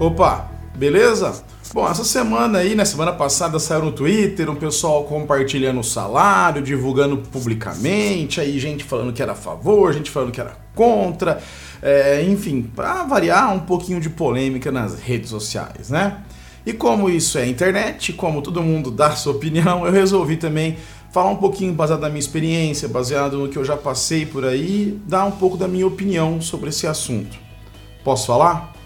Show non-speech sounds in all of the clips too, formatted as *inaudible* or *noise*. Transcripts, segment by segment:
Opa, beleza? Bom, essa semana aí, na semana passada, saiu no Twitter um pessoal compartilhando o salário, divulgando publicamente, aí gente falando que era a favor, gente falando que era contra, é, enfim, para variar um pouquinho de polêmica nas redes sociais, né? E como isso é internet, como todo mundo dá *laughs* sua opinião, eu resolvi também falar um pouquinho baseado na minha experiência, baseado no que eu já passei por aí, dar um pouco da minha opinião sobre esse assunto. Posso falar?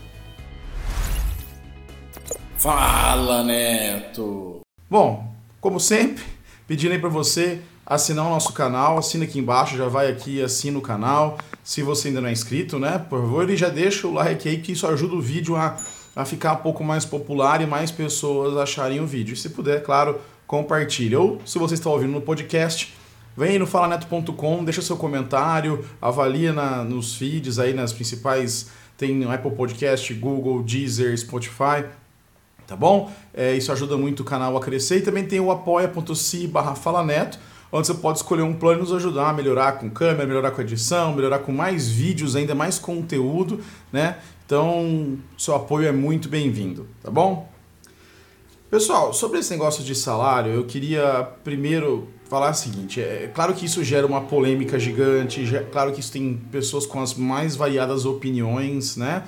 Fala, Neto! Bom, como sempre, pedindo aí para você assinar o nosso canal, assina aqui embaixo, já vai aqui, assina o canal. Se você ainda não é inscrito, né, por favor, e já deixa o like aí que isso ajuda o vídeo a, a ficar um pouco mais popular e mais pessoas acharem o vídeo. E se puder, claro, compartilhe. Ou se você está ouvindo no podcast, vem no falaneto.com, deixa seu comentário, avalia na, nos feeds aí, nas principais, tem Apple Podcast, Google, Deezer, Spotify, tá bom? É, isso ajuda muito o canal a crescer. E também tem o apoia.se barra falaneto, onde você pode escolher um plano e nos ajudar a melhorar com câmera, melhorar com edição, melhorar com mais vídeos, ainda mais conteúdo, né? Então, seu apoio é muito bem-vindo, tá bom? Pessoal, sobre esse negócio de salário, eu queria primeiro falar o seguinte: é claro que isso gera uma polêmica gigante, é claro que isso tem pessoas com as mais variadas opiniões, né?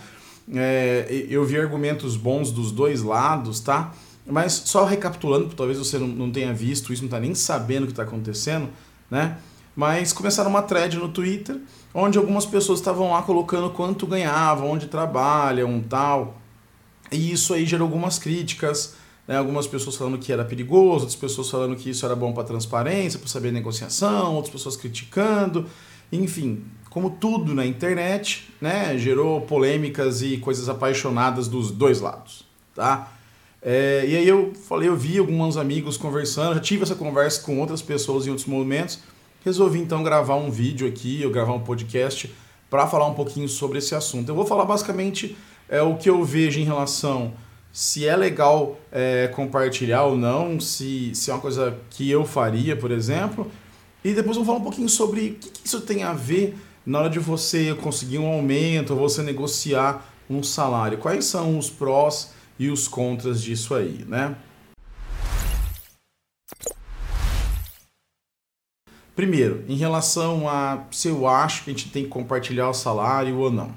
É, eu vi argumentos bons dos dois lados, tá? Mas só recapitulando, talvez você não, não tenha visto isso, não está nem sabendo o que está acontecendo, né? Mas começaram uma thread no Twitter, onde algumas pessoas estavam lá colocando quanto ganhavam, onde trabalham, tal. E isso aí gerou algumas críticas, né? algumas pessoas falando que era perigoso, outras pessoas falando que isso era bom para transparência, para saber negociação, outras pessoas criticando, enfim, como tudo na internet, né, gerou polêmicas e coisas apaixonadas dos dois lados, tá? É, e aí eu falei, eu vi alguns amigos conversando, já tive essa conversa com outras pessoas em outros momentos, resolvi então gravar um vídeo aqui, eu gravar um podcast para falar um pouquinho sobre esse assunto. Eu vou falar basicamente é, o que eu vejo em relação se é legal é, compartilhar ou não, se, se é uma coisa que eu faria, por exemplo. E depois vou falar um pouquinho sobre o que, que isso tem a ver na hora de você conseguir um aumento, você negociar um salário. Quais são os prós e os contras disso aí, né? Primeiro, em relação a se eu acho que a gente tem que compartilhar o salário ou não.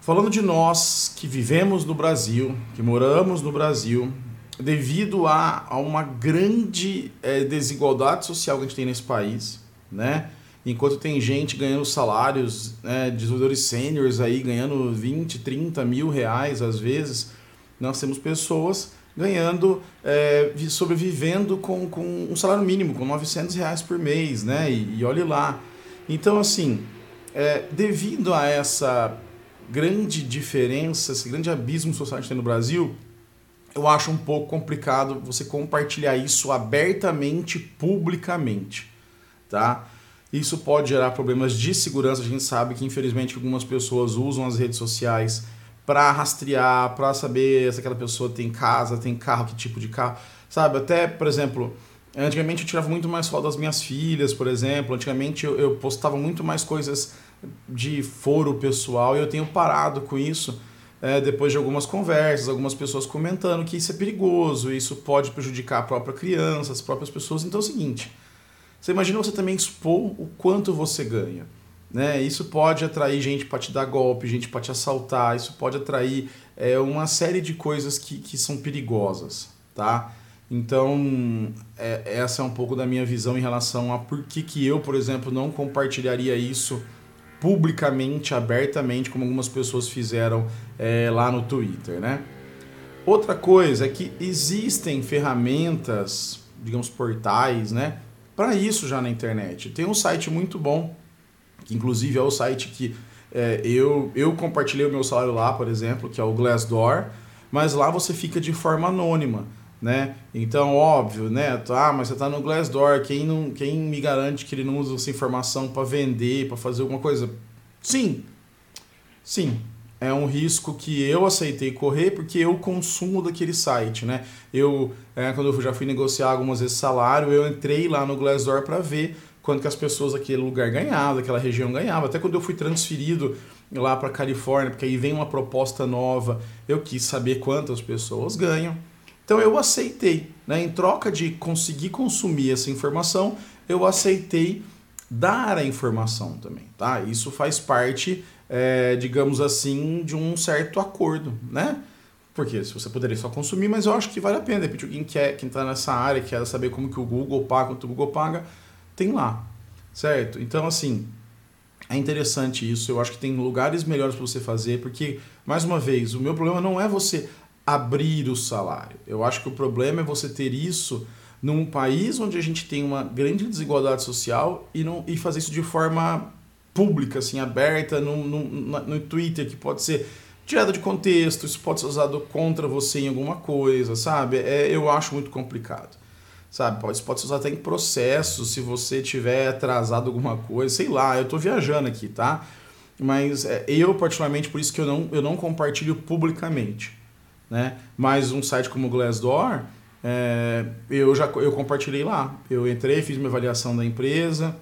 Falando de nós que vivemos no Brasil, que moramos no Brasil, devido a, a uma grande é, desigualdade social que a gente tem nesse país, né? Enquanto tem gente ganhando salários, né, desenvolvedores sêniores aí ganhando 20, 30 mil reais às vezes, nós temos pessoas ganhando, é, sobrevivendo com, com um salário mínimo, com 900 reais por mês, né? E, e olhe lá. Então, assim, é, devido a essa grande diferença, esse grande abismo social que tem no Brasil, eu acho um pouco complicado você compartilhar isso abertamente, publicamente, tá? Isso pode gerar problemas de segurança. A gente sabe que, infelizmente, algumas pessoas usam as redes sociais para rastrear, para saber se aquela pessoa tem casa, tem carro, que tipo de carro. Sabe? Até, por exemplo, antigamente eu tirava muito mais foto das minhas filhas, por exemplo. Antigamente eu, postava muito mais coisas de foro pessoal e eu tenho parado com isso. É, depois de algumas conversas, algumas pessoas comentando que isso é perigoso, isso pode prejudicar a própria criança, as próprias pessoas. Então é o seguinte: você imagina você também expor o quanto você ganha. Né? Isso pode atrair gente para te dar golpe, gente para te assaltar, isso pode atrair é, uma série de coisas que, que são perigosas. Tá? Então, é, essa é um pouco da minha visão em relação a por que, que eu, por exemplo, não compartilharia isso publicamente, abertamente, como algumas pessoas fizeram é, lá no Twitter. Né? Outra coisa é que existem ferramentas, digamos, portais, né? Para isso já na internet. Tem um site muito bom, que inclusive é o site que é, eu, eu compartilhei o meu salário lá, por exemplo, que é o Glassdoor, mas lá você fica de forma anônima. Né? Então, óbvio, né? Ah, mas você está no Glassdoor, quem, não, quem me garante que ele não usa essa informação para vender, para fazer alguma coisa? Sim, sim, é um risco que eu aceitei correr porque eu consumo daquele site, né? Eu, é, quando eu já fui negociar algumas vezes salário, eu entrei lá no Glassdoor para ver quanto que as pessoas daquele lugar ganhavam, daquela região ganhavam. Até quando eu fui transferido lá para Califórnia, porque aí vem uma proposta nova. Eu quis saber quantas pessoas ganham. Então eu aceitei, né? Em troca de conseguir consumir essa informação, eu aceitei dar a informação também, tá? Isso faz parte, é, digamos assim, de um certo acordo, né? Porque se você poderia só consumir, mas eu acho que vale a pena. Repente, quem quer, quem está nessa área, quer saber como que o Google paga, quanto o Google paga, tem lá, certo? Então, assim, é interessante isso. Eu acho que tem lugares melhores para você fazer, porque, mais uma vez, o meu problema não é você abrir o salário. Eu acho que o problema é você ter isso num país onde a gente tem uma grande desigualdade social e, não, e fazer isso de forma pública, assim, aberta, no, no, no Twitter, que pode ser tirado de contexto, isso pode ser usado contra você em alguma coisa, sabe? É, eu acho muito complicado. Sabe, pode, pode ser usado até em processo, se você tiver atrasado alguma coisa, sei lá, eu tô viajando aqui, tá? Mas é, eu, particularmente, por isso que eu não, eu não compartilho publicamente, né? Mas um site como o Glassdoor, é, eu já eu compartilhei lá. Eu entrei, fiz minha avaliação da empresa,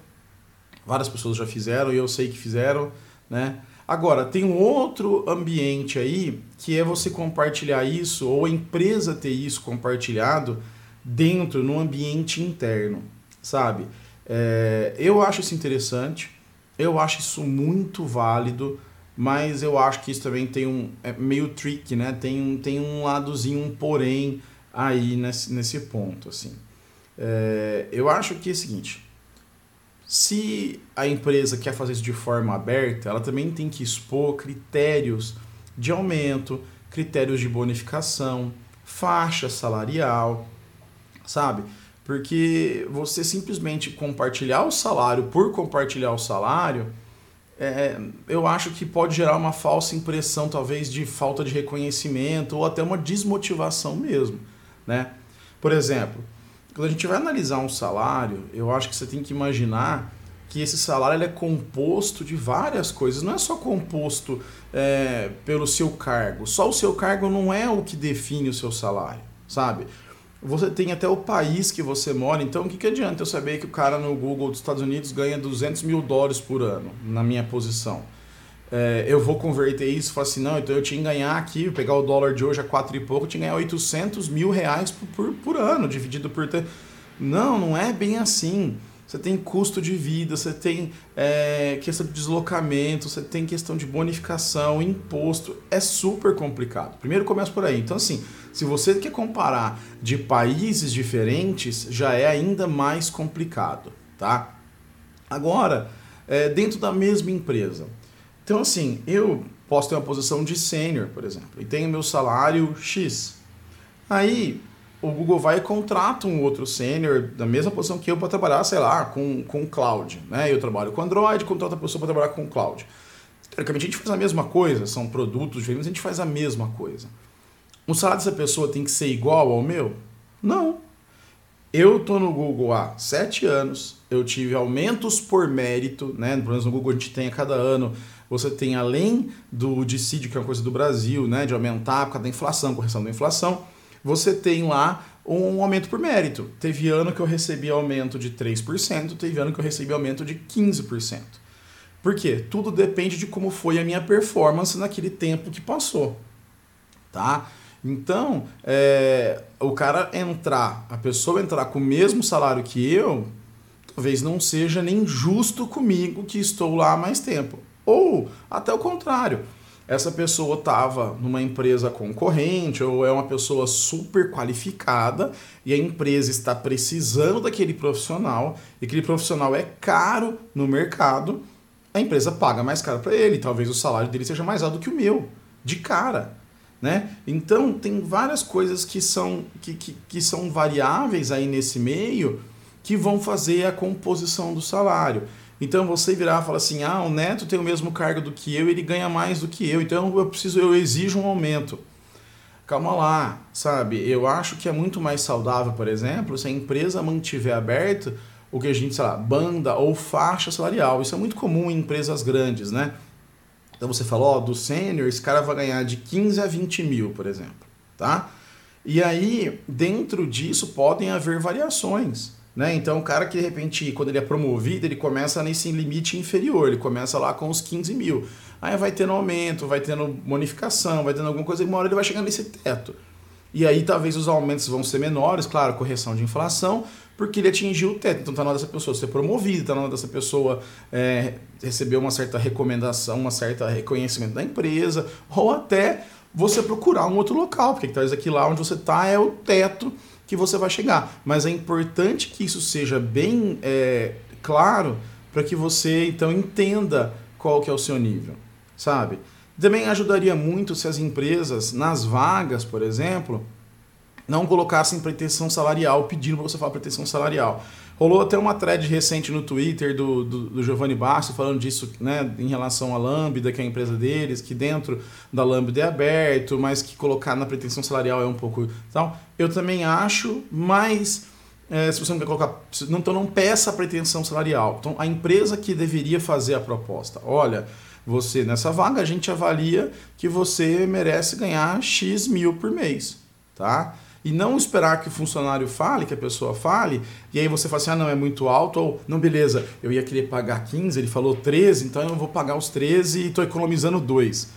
várias pessoas já fizeram e eu sei que fizeram, né? Agora, tem um outro ambiente aí que é você compartilhar isso, ou a empresa ter isso compartilhado dentro, no ambiente interno, sabe? É, eu acho isso interessante, eu acho isso muito válido, mas eu acho que isso também tem um. É meio trick, né? Tem um, tem um ladozinho, um porém aí nesse, nesse ponto, assim. É, eu acho que é o seguinte se a empresa quer fazer isso de forma aberta, ela também tem que expor critérios de aumento, critérios de bonificação, faixa salarial, sabe? Porque você simplesmente compartilhar o salário por compartilhar o salário, é, eu acho que pode gerar uma falsa impressão, talvez, de falta de reconhecimento ou até uma desmotivação mesmo, né? Por exemplo, quando a gente vai analisar um salário, eu acho que você tem que imaginar que esse salário é composto de várias coisas, não é só composto é, pelo seu cargo. Só o seu cargo não é o que define o seu salário, sabe? Você tem até o país que você mora, então o que, que adianta eu saber que o cara no Google dos Estados Unidos ganha 200 mil dólares por ano, na minha posição? É, eu vou converter isso falar assim, não, então eu tinha que ganhar aqui, pegar o dólar de hoje a quatro e pouco, eu tinha que ganhar 800 mil reais por, por, por ano, dividido por... Não, não é bem assim. Você tem custo de vida, você tem é, questão de deslocamento, você tem questão de bonificação, imposto. É super complicado. Primeiro começa por aí. Então, assim, se você quer comparar de países diferentes, já é ainda mais complicado, tá? Agora, é, dentro da mesma empresa, então, assim, eu posso ter uma posição de sênior, por exemplo, e tenho meu salário X. Aí o Google vai e contrata um outro sênior da mesma posição que eu para trabalhar, sei lá, com, com cloud. Né? Eu trabalho com Android, contrata a pessoa para trabalhar com cloud. Teoricamente a gente faz a mesma coisa, são produtos diferentes, a gente faz a mesma coisa. O salário dessa pessoa tem que ser igual ao meu? Não. Eu tô no Google há sete anos, eu tive aumentos por mérito, né? Pelo menos no Google a gente tem a cada ano você tem além do dissídio, que é uma coisa do Brasil, né, de aumentar por causa da inflação, correção da inflação, você tem lá um aumento por mérito. Teve ano que eu recebi aumento de 3%, teve ano que eu recebi aumento de 15%. Por quê? Tudo depende de como foi a minha performance naquele tempo que passou. Tá? Então, é, o cara entrar, a pessoa entrar com o mesmo salário que eu, talvez não seja nem justo comigo que estou lá há mais tempo. Ou até o contrário, essa pessoa estava numa empresa concorrente ou é uma pessoa super qualificada e a empresa está precisando daquele profissional e aquele profissional é caro no mercado, a empresa paga mais caro para ele, talvez o salário dele seja mais alto que o meu, de cara. Né? Então tem várias coisas que são, que, que, que são variáveis aí nesse meio que vão fazer a composição do salário. Então você virar e falar assim: ah, o neto tem o mesmo cargo do que eu, ele ganha mais do que eu, então eu preciso, eu exijo um aumento. Calma lá, sabe? Eu acho que é muito mais saudável, por exemplo, se a empresa mantiver aberto o que a gente, sei lá, banda ou faixa salarial. Isso é muito comum em empresas grandes, né? Então você falou, ó, do sênior, esse cara vai ganhar de 15 a 20 mil, por exemplo, tá? E aí, dentro disso, podem haver variações Né? Então, o cara que de repente, quando ele é promovido, ele começa nesse limite inferior, ele começa lá com os 15 mil. Aí vai tendo aumento, vai tendo bonificação, vai tendo alguma coisa, e uma hora ele vai chegando nesse teto. E aí talvez os aumentos vão ser menores, claro, correção de inflação, porque ele atingiu o teto. Então está na hora dessa pessoa ser promovida, está na hora dessa pessoa é, receber uma certa recomendação, uma certa reconhecimento da empresa, ou até você procurar um outro local, porque talvez aqui lá onde você está é o teto que você vai chegar. Mas é importante que isso seja bem é, claro para que você então entenda qual que é o seu nível, sabe? Também ajudaria muito se as empresas, nas vagas, por exemplo, não colocassem pretensão salarial, pedindo para você falar pretensão salarial. Rolou até uma thread recente no Twitter do, do, do Giovanni Basso falando disso né, em relação à Lambda, que é a empresa deles, que dentro da Lambda é aberto, mas que colocar na pretensão salarial é um pouco. Então, eu também acho, mas é, se você não quer colocar. Então não peça a pretensão salarial. Então, a empresa que deveria fazer a proposta, olha você nessa vaga, a gente avalia que você merece ganhar X mil por mês, tá? E não esperar que o funcionário fale, que a pessoa fale, e aí você fala assim, ah, não, é muito alto, ou, não, beleza, eu ia querer pagar 15, ele falou 13, então eu vou pagar os 13 e estou economizando 2,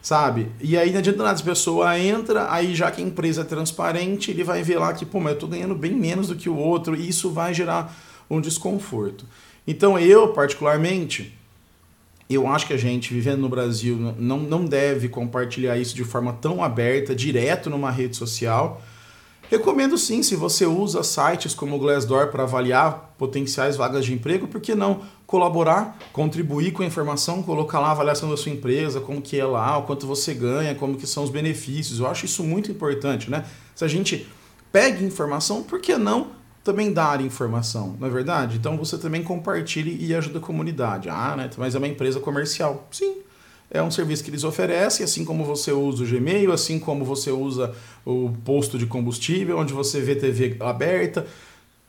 sabe? E aí não adianta nada, a pessoa entra, aí já que a empresa é transparente, ele vai ver lá que, pô, mas eu estou ganhando bem menos do que o outro, e isso vai gerar um desconforto. Então eu, particularmente, eu acho que a gente, vivendo no Brasil, não, não deve compartilhar isso de forma tão aberta, direto numa rede social. Recomendo sim, se você usa sites como o Glassdoor para avaliar potenciais vagas de emprego, por que não colaborar, contribuir com a informação, colocar lá a avaliação da sua empresa, como que é lá, o quanto você ganha, como que são os benefícios. Eu acho isso muito importante, né? Se a gente pega informação, por que não também dar informação, não é verdade? Então você também compartilhe e ajuda a comunidade. Ah, né? Mas é uma empresa comercial. Sim, é um serviço que eles oferecem, assim como você usa o Gmail, assim como você usa o posto de combustível, onde você vê TV aberta.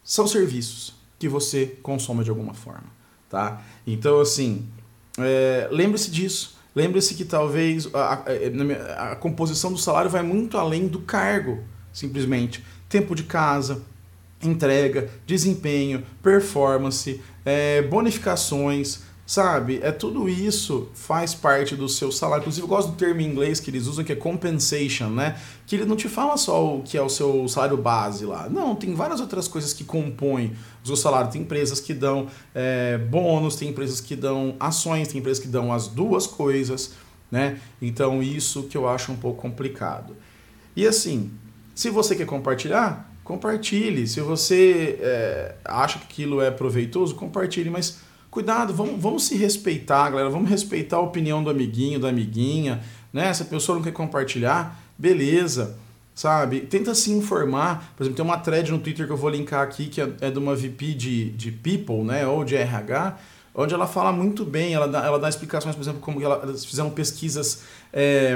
São serviços que você consome de alguma forma, tá? Então, assim, é, lembre-se disso. Lembre-se que talvez a, a, a composição do salário vai muito além do cargo, simplesmente. Tempo de casa, entrega, desempenho, performance, é, bonificações, sabe? É tudo isso faz parte do seu salário. Inclusive, eu gosto do termo em inglês que eles usam que é compensation, né? Que ele não te fala só o que é o seu salário base lá. Não, tem várias outras coisas que compõem o seu salário. Tem empresas que dão é, bônus, tem empresas que dão ações, tem empresas que dão as duas coisas, né? Então, isso que eu acho um pouco complicado. E assim, se você quer compartilhar, compartilhe. Se você é, acha que aquilo é proveitoso, compartilhe, mas cuidado, vamos, vamos se respeitar, galera. Vamos respeitar a opinião do amiguinho, da amiguinha. Né? Se a pessoa não quer compartilhar, beleza. Sabe? Tenta se informar. Por exemplo, tem uma thread no Twitter que eu vou linkar aqui, que é, é de uma VP de, de People, né? Ou de RH, onde ela fala muito bem, ela dá, ela dá explicações, por exemplo, como ela, elas fizeram pesquisas. É,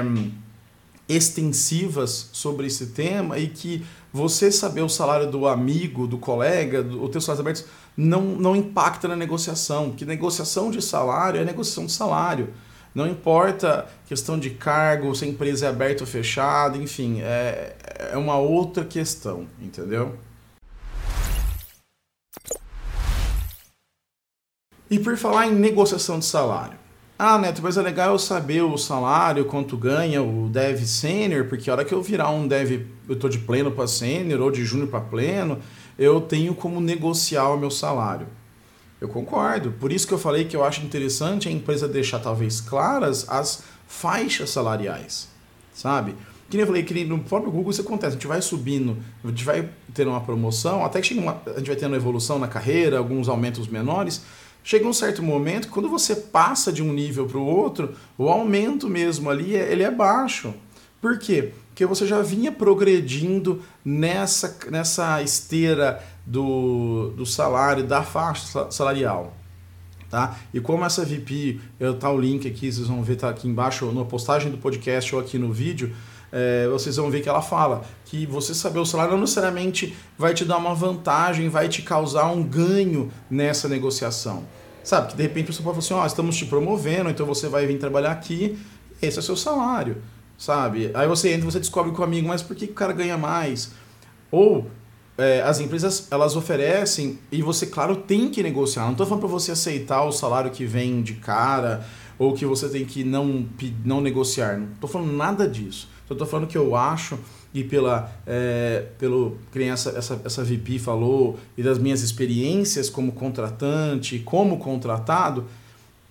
extensivas sobre esse tema e que você saber o salário do amigo, do colega, do, o teu salário abertos não, não impacta na negociação, porque negociação de salário é negociação de salário. Não importa questão de cargo, se a empresa é aberta ou fechada, enfim, é, é uma outra questão, entendeu? E por falar em negociação de salário, ah, Neto, mas é legal eu saber o salário, quanto ganha o dev sênior, porque a hora que eu virar um dev, eu tô de pleno para sênior ou de júnior para pleno, eu tenho como negociar o meu salário. Eu concordo. Por isso que eu falei que eu acho interessante a empresa deixar talvez claras as faixas salariais, sabe? Que nem eu falei, que no próprio Google isso acontece. A gente vai subindo, a gente vai tendo uma promoção, até que chega uma, a gente vai tendo evolução na carreira, alguns aumentos menores, chega um certo momento que quando você passa de um nível para o outro, o aumento mesmo ali é, ele é baixo. Por quê? Porque você já vinha progredindo nessa, nessa esteira do, do salário, da faixa salarial. Tá? E como essa VP, eu tá o link aqui, vocês vão ver tá aqui embaixo na postagem do podcast ou aqui no vídeo, é, vocês vão ver que ela fala que você saber o salário não necessariamente vai te dar uma vantagem, vai te causar um ganho nessa negociação. Sabe? Que de repente a pessoa pode falar assim: ó, oh, estamos te promovendo, então você vai vir trabalhar aqui, esse é o seu salário. Sabe? Aí você entra e você descobre com o amigo, mas por que o cara ganha mais? Ou é, as empresas elas oferecem e você, claro, tem que negociar. Não estou falando para você aceitar o salário que vem de cara ou que você tem que não, não negociar. Não estou falando nada disso. Estou falando que eu acho e pela é, pelo que essa, essa, essa VP falou e das minhas experiências como contratante, como contratado,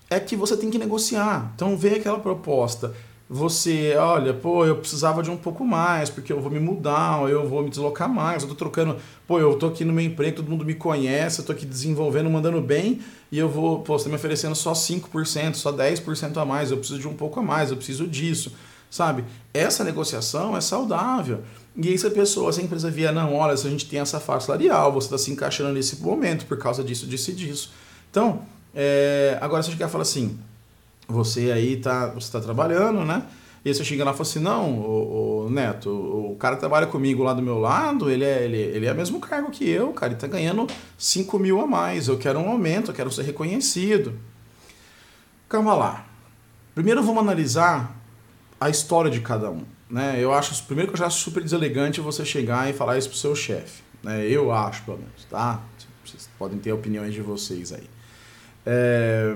é que você tem que negociar. Então vê aquela proposta você, olha, pô, eu precisava de um pouco mais, porque eu vou me mudar, eu vou me deslocar mais, eu tô trocando, pô, eu tô aqui no meu emprego, todo mundo me conhece, eu tô aqui desenvolvendo, mandando bem, e eu vou, pô, você tá me oferecendo só 5%, só 10% a mais, eu preciso de um pouco a mais, eu preciso disso, sabe? Essa negociação é saudável. E aí se a pessoa, se a empresa via, não, olha, se a gente tem essa faixa salarial, você está se encaixando nesse momento por causa disso, disso e disso. Então, é, agora se a gente quer falar assim, você aí tá, você tá trabalhando, né? E aí você chega lá e fala assim, não, o, o, Neto, o cara trabalha comigo lá do meu lado, ele é, ele, ele é o mesmo cargo que eu, cara, ele tá ganhando 5 mil a mais, eu quero um aumento, eu quero ser reconhecido. Calma lá. Primeiro vamos analisar a história de cada um. Né? Eu acho, primeiro que eu já acho super deselegante você chegar e falar isso pro seu chefe. Né? Eu acho, pelo menos, tá? Vocês podem ter opiniões de vocês aí. É,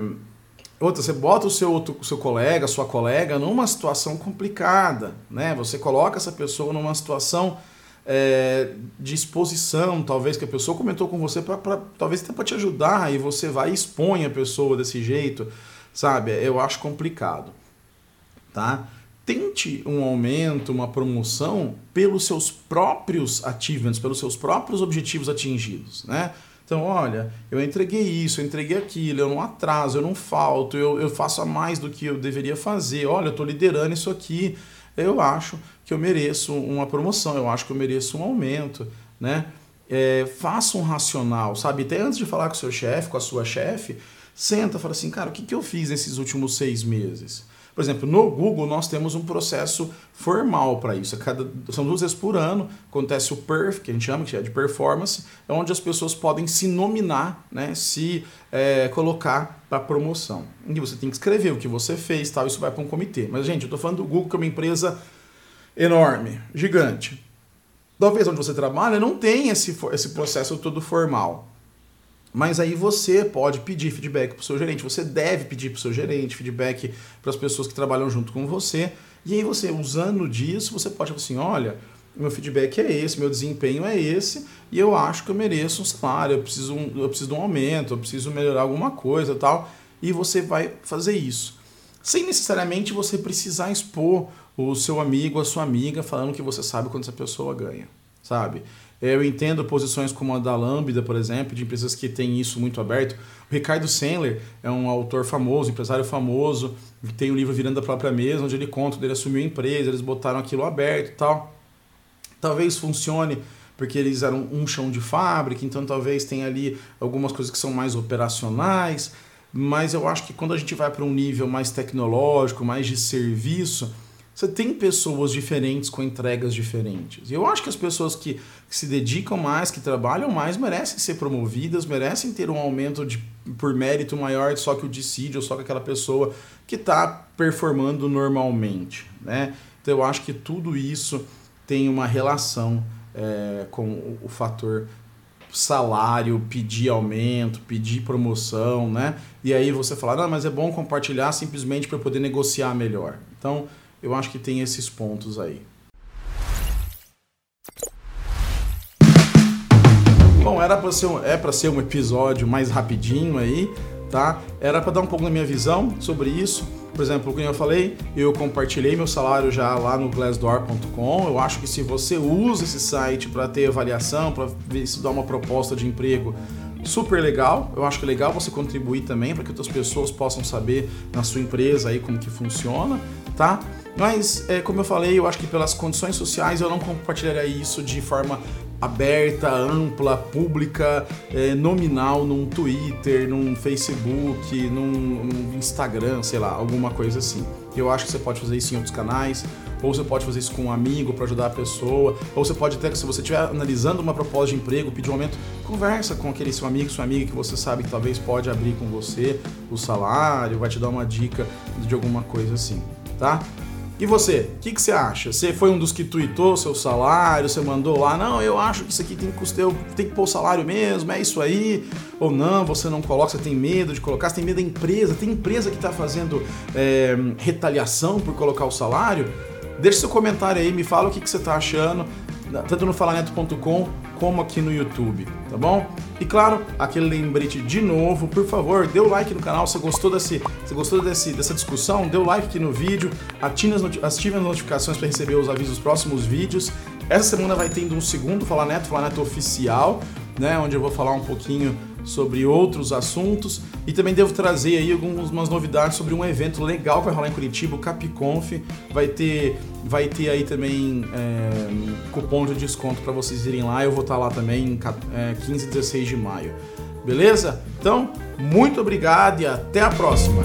Outra, você bota o seu, outro, seu colega, sua colega numa situação complicada, né? Você coloca essa pessoa numa situação é, de exposição, talvez que a pessoa comentou com você para talvez até para te ajudar e você vai e expõe a pessoa desse jeito, sabe? Eu acho complicado, tá? Tente um aumento, uma promoção pelos seus próprios achievements, pelos seus próprios objetivos atingidos, né? Então, olha, eu entreguei isso, eu entreguei aquilo, eu não atraso, eu não falto, eu, eu faço a mais do que eu deveria fazer. Olha, eu estou liderando isso aqui. Eu acho que eu mereço uma promoção, eu acho que eu mereço um aumento, né? É, faça um racional, sabe? Até antes de falar com o seu chefe, com a sua chefe, senta e fala assim, cara, o que, que eu fiz nesses últimos seis meses? Por exemplo, no Google nós temos um processo formal para isso. Cada, são duas vezes por ano, acontece o PERF, que a gente chama que é de performance, é onde as pessoas podem se nominar, né, se é, colocar para promoção. E você tem que escrever o que você fez, tal, isso vai para um comitê. Mas, gente, eu estou falando do Google, que é uma empresa enorme, gigante. Talvez onde você trabalha não tem esse, esse processo todo formal. Mas aí você pode pedir feedback para o seu gerente, você deve pedir para o seu gerente feedback para as pessoas que trabalham junto com você. E aí você, usando disso, você pode falar assim, olha, meu feedback é esse, meu desempenho é esse, e eu acho que eu mereço um salário, eu preciso, eu preciso de um aumento, eu preciso melhorar alguma coisa tal. E você vai fazer isso. Sem necessariamente você precisar expor o seu amigo, a sua amiga, falando que você sabe quanto essa pessoa ganha, sabe? Eu entendo posições como a da Lambda, por exemplo, de empresas que têm isso muito aberto. O Ricardo Sandler é um autor famoso, empresário famoso, que tem o um livro Virando a Própria Mesa, onde ele conta que ele assumiu a empresa, eles botaram aquilo aberto e tal. Talvez funcione porque eles eram um chão de fábrica, então talvez tenha ali algumas coisas que são mais operacionais, mas eu acho que quando a gente vai para um nível mais tecnológico, mais de serviço, você tem pessoas diferentes com entregas diferentes. E eu acho que as pessoas que, que, se dedicam mais, que trabalham mais, merecem ser promovidas, merecem ter um aumento de, por mérito maior só que o decide ou só que aquela pessoa que está performando normalmente. Né? Então eu acho que tudo isso tem uma relação é, com o, o fator salário, pedir aumento, pedir promoção, né? E aí você falar, não, mas é bom compartilhar simplesmente para poder negociar melhor. Então, eu acho que tem esses pontos aí. Bom, era para ser um, é para ser um episódio mais rapidinho aí, tá? Era para dar um pouco da minha visão sobre isso. Por exemplo, como eu falei, eu compartilhei meu salário já lá no glassdoor.com. Eu acho que se você usa esse site para ter avaliação, para dá uma proposta de emprego, super legal. Eu acho que é legal você contribuir também para que outras pessoas possam saber na sua empresa aí como que funciona, tá? Mas, é, como eu falei, eu acho que pelas condições sociais eu não compartilharia isso de forma aberta, ampla, pública, é, nominal num Twitter, num Facebook, num, num, Instagram, sei lá, alguma coisa assim. Eu acho que você pode fazer isso em outros canais, ou você pode fazer isso com um amigo para ajudar a pessoa, ou você pode até, se você estiver analisando uma proposta de emprego, pedir um aumento, conversa com aquele seu amigo, sua amiga que você sabe que talvez pode abrir com você o salário, vai te dar uma dica de alguma coisa assim, tá? E você, o que, que você acha? Você foi um dos que tweetou seu salário, você mandou lá, não, eu acho que isso aqui tem que custar, tem que pôr o salário mesmo, é isso aí, ou não, você não coloca, você tem medo de colocar, você tem medo da empresa, tem empresa que está fazendo é, retaliação por colocar o salário? Deixe seu comentário aí, me fala o que, que você está achando, tanto no falaneto.com como aqui no YouTube, tá bom? E claro, aquele lembrete de novo, por favor, dê o like no canal, se gostou desse, se gostou desse, dessa discussão, dê o like aqui no vídeo, ative as, ative as notificações para receber os avisos dos próximos vídeos. Essa semana vai tendo um segundo Fala Neto, Fala Neto oficial, né, onde eu vou falar um pouquinho sobre outros assuntos e também devo trazer aí algumas novidades sobre um evento legal que vai rolar em Curitiba, o Capconf. Vai ter, vai ter aí também é, cupom de desconto para vocês irem lá. Eu vou estar lá também é, 15 e 16 de maio. Beleza? Então, muito obrigado e até a próxima.